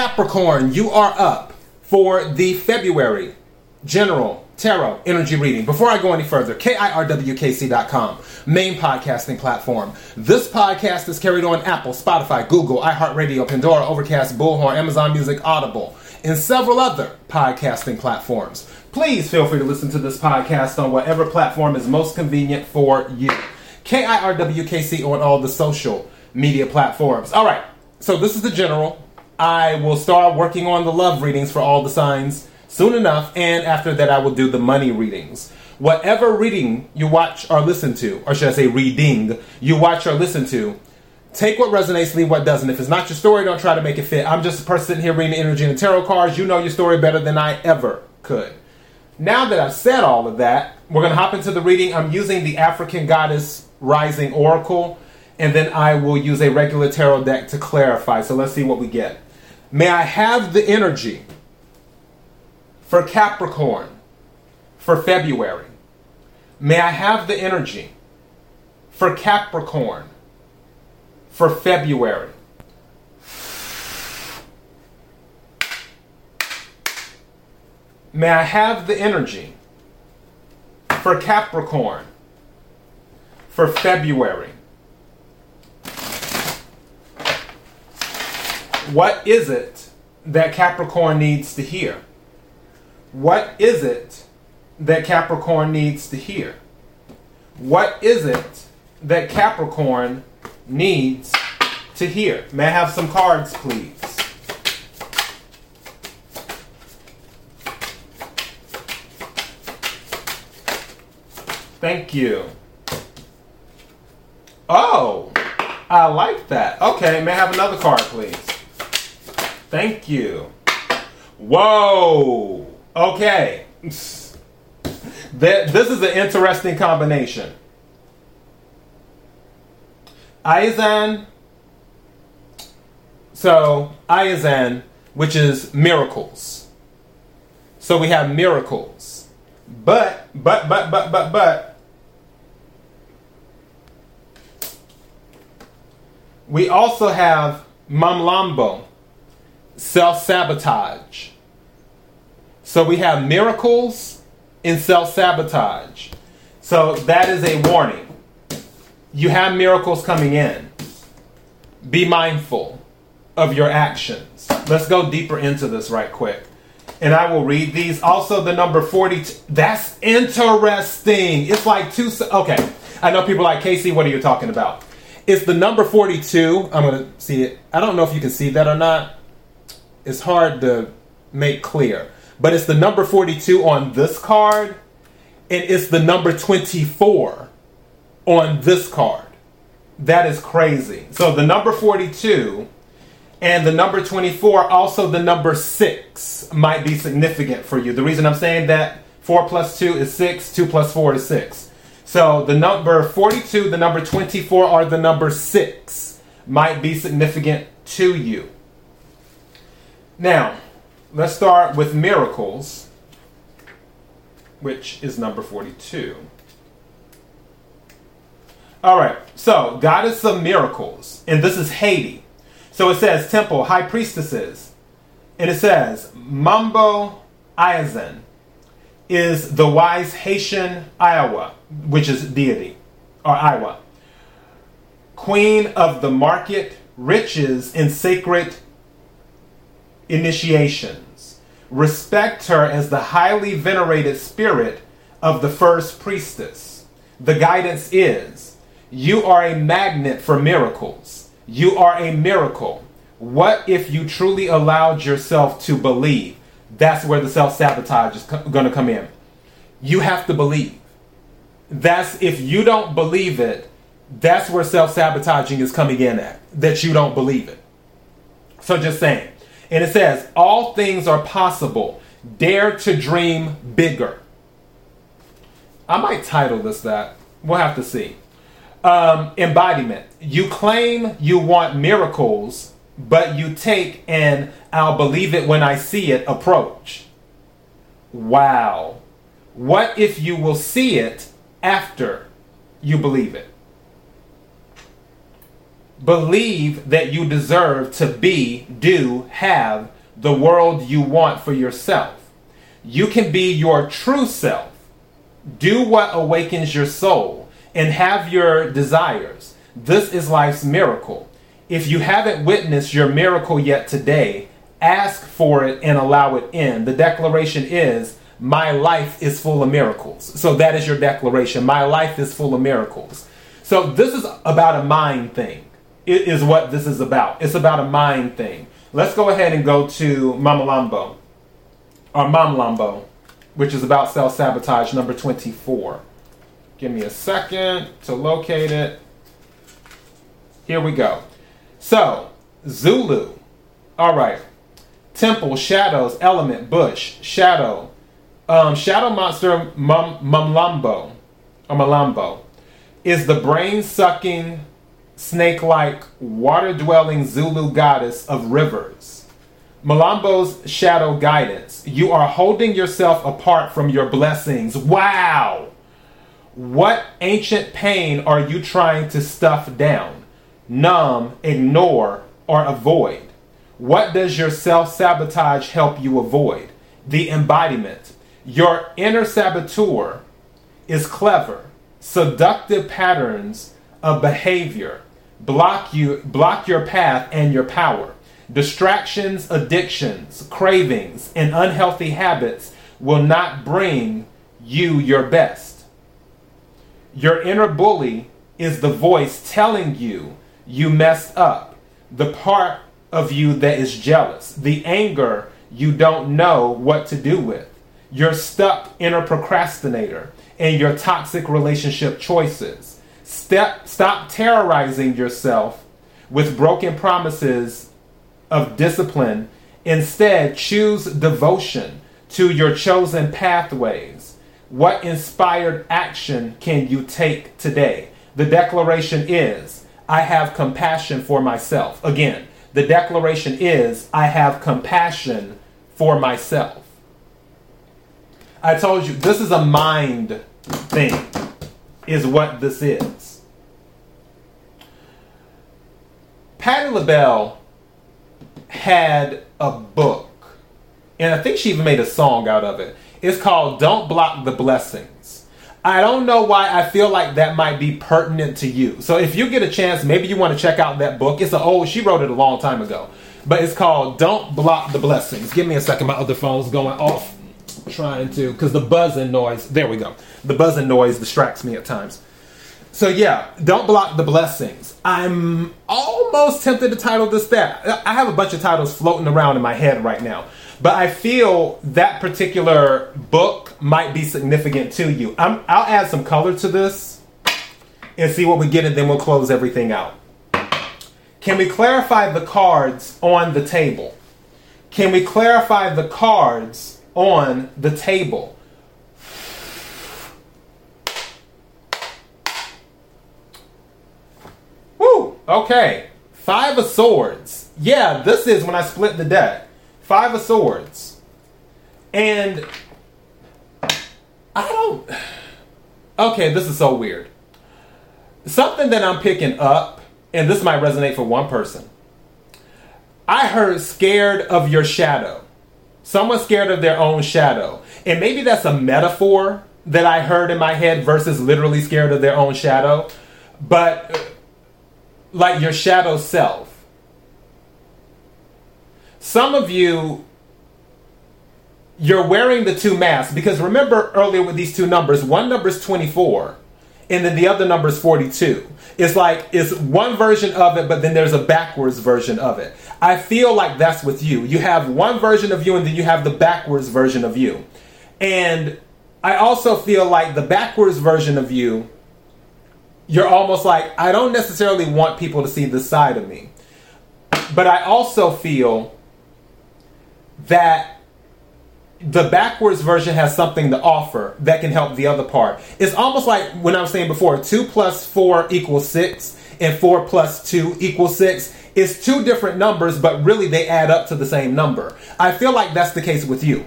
Capricorn, you are up for the February General Tarot Energy Reading. Before I go any further, KIRWKC.com, main podcasting platform. This podcast is carried on Apple, Spotify, Google, iHeartRadio, Pandora, Overcast, Bullhorn, Amazon Music, Audible, and several other podcasting platforms. Please feel free to listen to this podcast on whatever platform is most convenient for you. KIRWKC on all the social media platforms. All right, so this is the general. I will start working on the love readings for all the signs soon enough, and after that, I will do the money readings. Whatever reading you watch or listen to, or should I say reading, you watch or listen to, take what resonates, leave what doesn't. If it's not your story, don't try to make it fit. I'm just a person sitting here reading energy and the tarot cards. You know your story better than I ever could. Now that I've said all of that, we're going to hop into the reading. I'm using the African Goddess Rising Oracle, and then I will use a regular tarot deck to clarify. So let's see what we get. May I have the energy for Capricorn for February? May I have the energy for Capricorn for February? May I have the energy for Capricorn for February? What is it that Capricorn needs to hear? What is it that Capricorn needs to hear? What is it that Capricorn needs to hear? May I have some cards, please? Thank you. Oh, I like that. Okay, may I have another card, please? Thank you. Whoa. Okay. This is an interesting combination. Ayizan. So, Ayizan, which is miracles. So we have miracles. But, but, but, but, but, but, we also have Mamlambo, self sabotage. So we have miracles and self sabotage. So that is a warning. You have miracles coming in. Be mindful of your actions. Let's go deeper into this right quick. And I will read these. Also, the number 42. That's interesting. It's like two. Okay. I know people like Casey, what are you talking about? It's the number 42. I'm going to see it. I don't know if you can see that or not. It's hard to make clear but it's the number 42 on this card, and it's the number 24 on this card. That is crazy. So the number 42 and the number 24, also the number 6 might be significant for you. The reason I'm saying that 4 plus 2 is 6, 2 plus 4 is 6. So the number 42, the number 24, or the number 6 might be significant to you. Now, Let's start with miracles, which is number 42. All right, so goddess of miracles, and this is Haiti. So it says temple, high priestesses, and it says Mambo Ayizan is the wise Haitian Iowa, which is deity, or Iowa. Queen of the market, riches, and sacred initiations. Respect her as the highly venerated spirit of the first priestess. The guidance is you are a magnet for miracles. You are a miracle. What if you truly allowed yourself to believe? That's where the self sabotage is co- going to come in. You have to believe. That's if you don't believe it, that's where self sabotaging is coming in at. That you don't believe it. So just saying. And it says, All things are possible. Dare to dream bigger. I might title this that. We'll have to see. Um, embodiment. You claim you want miracles, but you take an I'll believe it when I see it approach. Wow. What if you will see it after you believe it? Believe that you deserve to be, do, have the world you want for yourself. You can be your true self. Do what awakens your soul and have your desires. This is life's miracle. If you haven't witnessed your miracle yet today, ask for it and allow it in. The declaration is, My life is full of miracles. So that is your declaration. My life is full of miracles. So this is about a mind thing. Is what this is about. It's about a mind thing. Let's go ahead and go to Mama Lambo, or Mom Lambo, which is about self sabotage, number 24. Give me a second to locate it. Here we go. So, Zulu. All right. Temple, shadows, element, bush, shadow. Um, shadow monster Mumlambo, or Malambo, is the brain sucking, snake like, water dwelling Zulu goddess of rivers. Malambo's shadow guidance. You are holding yourself apart from your blessings. Wow! What ancient pain are you trying to stuff down, numb, ignore, or avoid? What does your self sabotage help you avoid? The embodiment. Your inner saboteur is clever, seductive patterns of behavior block you block your path and your power. Distractions, addictions, cravings, and unhealthy habits will not bring you your best. Your inner bully is the voice telling you you messed up. The part of you that is jealous, the anger you don't know what to do with, your stuck inner procrastinator, and your toxic relationship choices. Step, stop terrorizing yourself with broken promises of discipline. Instead, choose devotion to your chosen pathways. What inspired action can you take today? The declaration is I have compassion for myself. Again, the declaration is I have compassion for myself. I told you this is a mind thing, is what this is. Patti LaBelle had a book, and I think she even made a song out of it. It's called Don't Block the Blessings. I don't know why I feel like that might be pertinent to you. So if you get a chance, maybe you want to check out that book. It's an old, she wrote it a long time ago. But it's called Don't Block the Blessings. Give me a second, my other phone's going off. Trying to, because the buzzing noise, there we go. The buzzing noise distracts me at times. So yeah, don't block the blessings. I'm almost tempted to title this that. I have a bunch of titles floating around in my head right now. But I feel that particular book might be significant to you. i will add some color to this and see what we get, and then we'll close everything out. Can we clarify the cards on the table? Can we clarify the cards on the table? Woo! Okay. Five of Swords. Yeah, this is when I split the deck. Five of Swords. And I don't. Okay, this is so weird. Something that I'm picking up, and this might resonate for one person. I heard scared of your shadow. Someone scared of their own shadow. And maybe that's a metaphor that I heard in my head versus literally scared of their own shadow. But like your shadow self some of you, you're wearing the two masks because remember earlier with these two numbers, one number is 24 and then the other number is 42. It's like it's one version of it, but then there's a backwards version of it. I feel like that's with you. You have one version of you and then you have the backwards version of you. And I also feel like the backwards version of you, you're almost like, I don't necessarily want people to see this side of me. But I also feel that the backwards version has something to offer that can help the other part. It's almost like when I was saying before, two plus four equals six, and four plus two equals six. It's two different numbers, but really they add up to the same number. I feel like that's the case with you.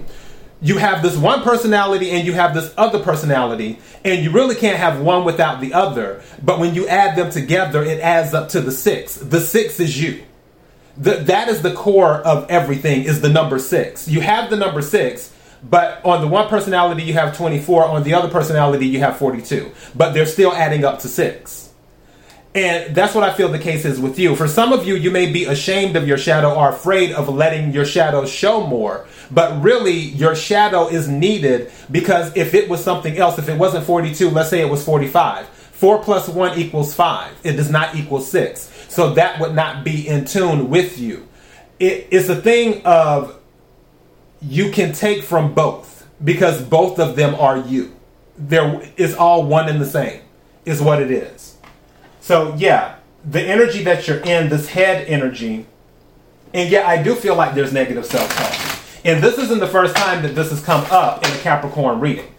you have this one personality and you have this other personality, and you really can't have one without the other. But when you add them together, it adds up to the six. The six is you. The, that is the core of everything is the number six. You have the number six, but on the one personality you have 24, on the other personality you have 42. But they're still adding up to six. And that's what I feel the case is with you. For some of you, you may be ashamed of your shadow or afraid of letting your shadow show more. But really, your shadow is needed because if it was something else, if it wasn't 42, let's say it was 45, 4 plus 1 equals 5. It does not equal 6. So that would not be in tune with you. It is a thing of you can take from both because both of them are you. There is all one and the same, is what it is. So yeah, the energy that you're in, this head energy, and yeah, I do feel like there's negative self-talk. And this isn't the first time that this has come up in a Capricorn reading.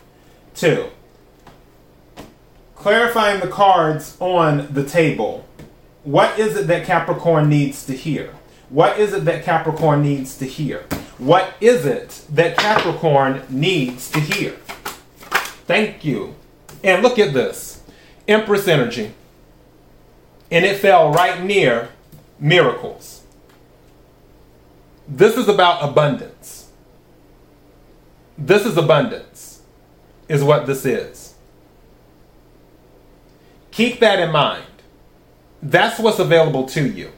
Two, clarifying the cards on the table. What is it that Capricorn needs to hear? What is it that Capricorn needs to hear? What is it that Capricorn needs to hear? Thank you. And look at this Empress energy and it fell right near miracles. This is about abundance. This is abundance, is what this is. Keep that in mind. That's what's available to you,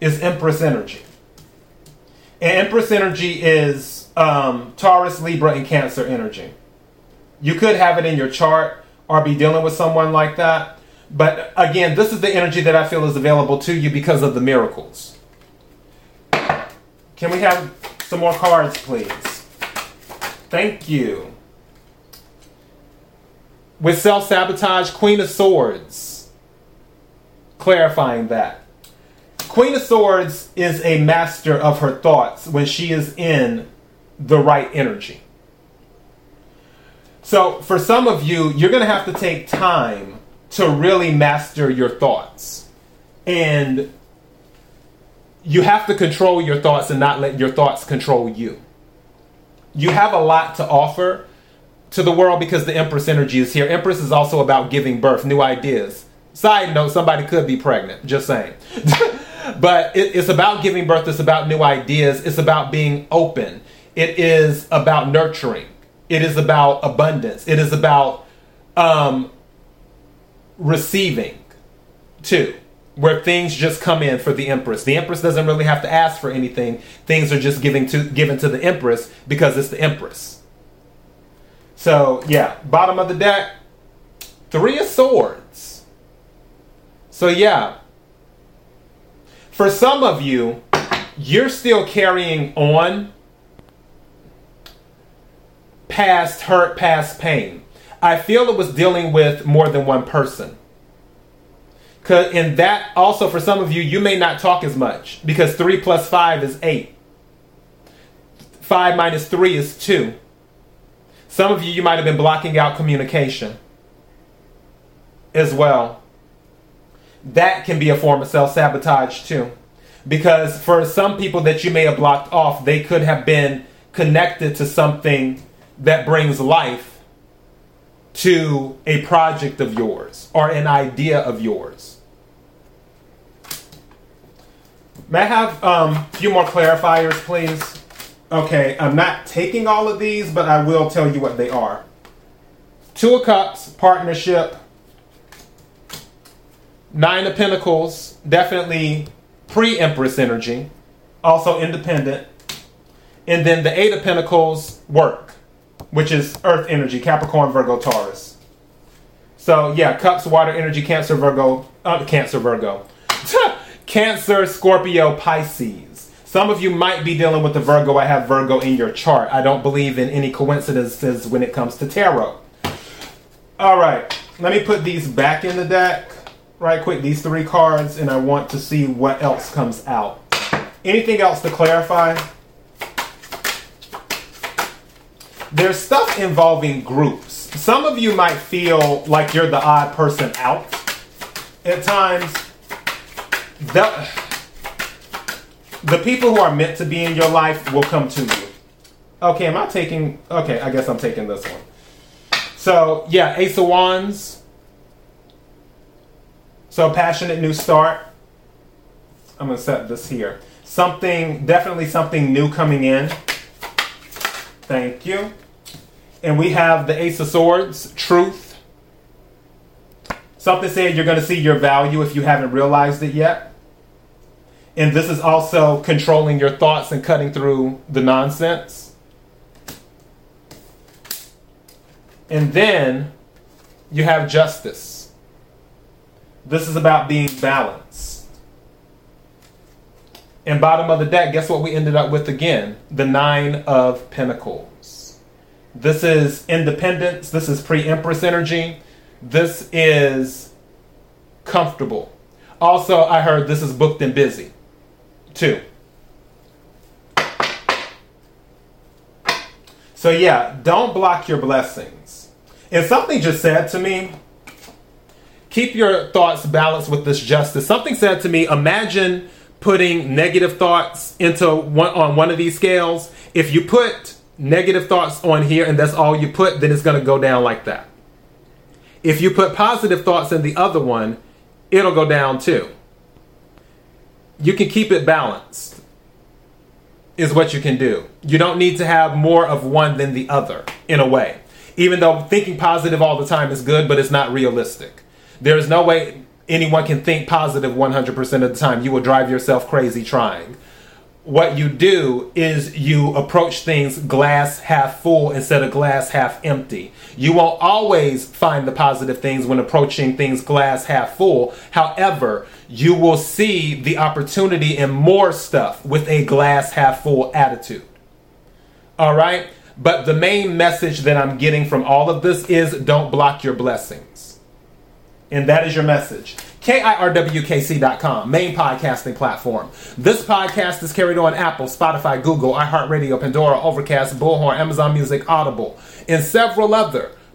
is Empress energy. And Empress energy is um, Taurus, Libra, and Cancer energy. You could have it in your chart or be dealing with someone like that but again, this is the energy that I feel is available to you because of the miracles. Can we have some more cards, please? Thank you. With self sabotage, Queen of Swords. Clarifying that. Queen of Swords is a master of her thoughts when she is in the right energy. So, for some of you, you're going to have to take time to really master your thoughts. And you have to control your thoughts and not let your thoughts control you. You have a lot to offer to the world because the Empress energy is here. Empress is also about giving birth, new ideas. Side note, somebody could be pregnant, just saying. but it, it's about giving birth, it's about new ideas, it's about being open, it is about nurturing, it is about abundance, it is about um, receiving too where things just come in for the empress the empress doesn't really have to ask for anything things are just giving to given to the empress because it's the empress so yeah bottom of the deck three of swords so yeah for some of you you're still carrying on past hurt past pain I feel it was dealing with more than one person. Cause in that also for some of you, you may not talk as much because three plus five is eight. Five minus three is two. Some of you, you might have been blocking out communication as well. That can be a form of self sabotage too. Because for some people that you may have blocked off, they could have been connected to something that brings life to a project of yours or an idea of yours. May I have um, a few more clarifiers, please? Okay, I'm not taking all of these, but I will tell you what they are. Two of Cups, partnership. Nine of Pentacles, definitely pre Empress energy, also independent. And then the Eight of Pentacles, work which is Earth energy, Capricorn, Virgo, Taurus. So yeah, Cups, Water energy, Cancer, Virgo, uh, Cancer, Virgo, Cancer, Scorpio, Pisces. Some of you might be dealing with the Virgo. I have Virgo in your chart. I don't believe in any coincidences when it comes to tarot. All right, let me put these back in the deck right quick. These three cards, and I want to see what else comes out. Anything else to clarify? there's stuff involving groups. Some of you might feel like you're the odd person out at times. The, the people who are meant to be in your life will come to you. Okay, am I taking? Okay, I guess I'm taking this one. So yeah, Ace of Wands. So passionate new start. I'm gonna set this here. Something, definitely something new coming in. Thank you. And we have the Ace of Swords, truth. Something said you're to see your value if you haven't realized it yet. And this is also controlling your thoughts and cutting through the nonsense. And then you have justice. This is about being balanced. And bottom of the deck, guess what we ended up with again? The Nine of Pentacles. This is independence. This is pre Empress energy. This is comfortable. Also, I heard this is booked and busy. Two. So, yeah, don't block your blessings. And something just said to me keep your thoughts balanced with this justice. Something said to me imagine putting negative thoughts into one on one of these scales. If you put negative thoughts on here and that's all you put, then it's going to go down like that. If you put positive thoughts in the other one, it'll go down too. You can keep it balanced, is what you can do. You don't need to have more of one than the other, in a way. Even though thinking positive all the time is good, but it's not realistic. There is no way anyone can think positive 100% of the time. You will drive yourself crazy trying. What you do is you approach things glass half full instead of glass half empty. You won't always find the positive things when approaching things glass half full. However, you will see the opportunity in more stuff with a glass half full attitude. All right? But the main message that I'm getting from all of this is don't block your blessings. And that is your message. KIRWKC.com, main podcasting platform. This podcast is carried on Apple, Spotify, Google, iHeartRadio, Pandora, Overcast, Bullhorn, Amazon Music, Audible, and several other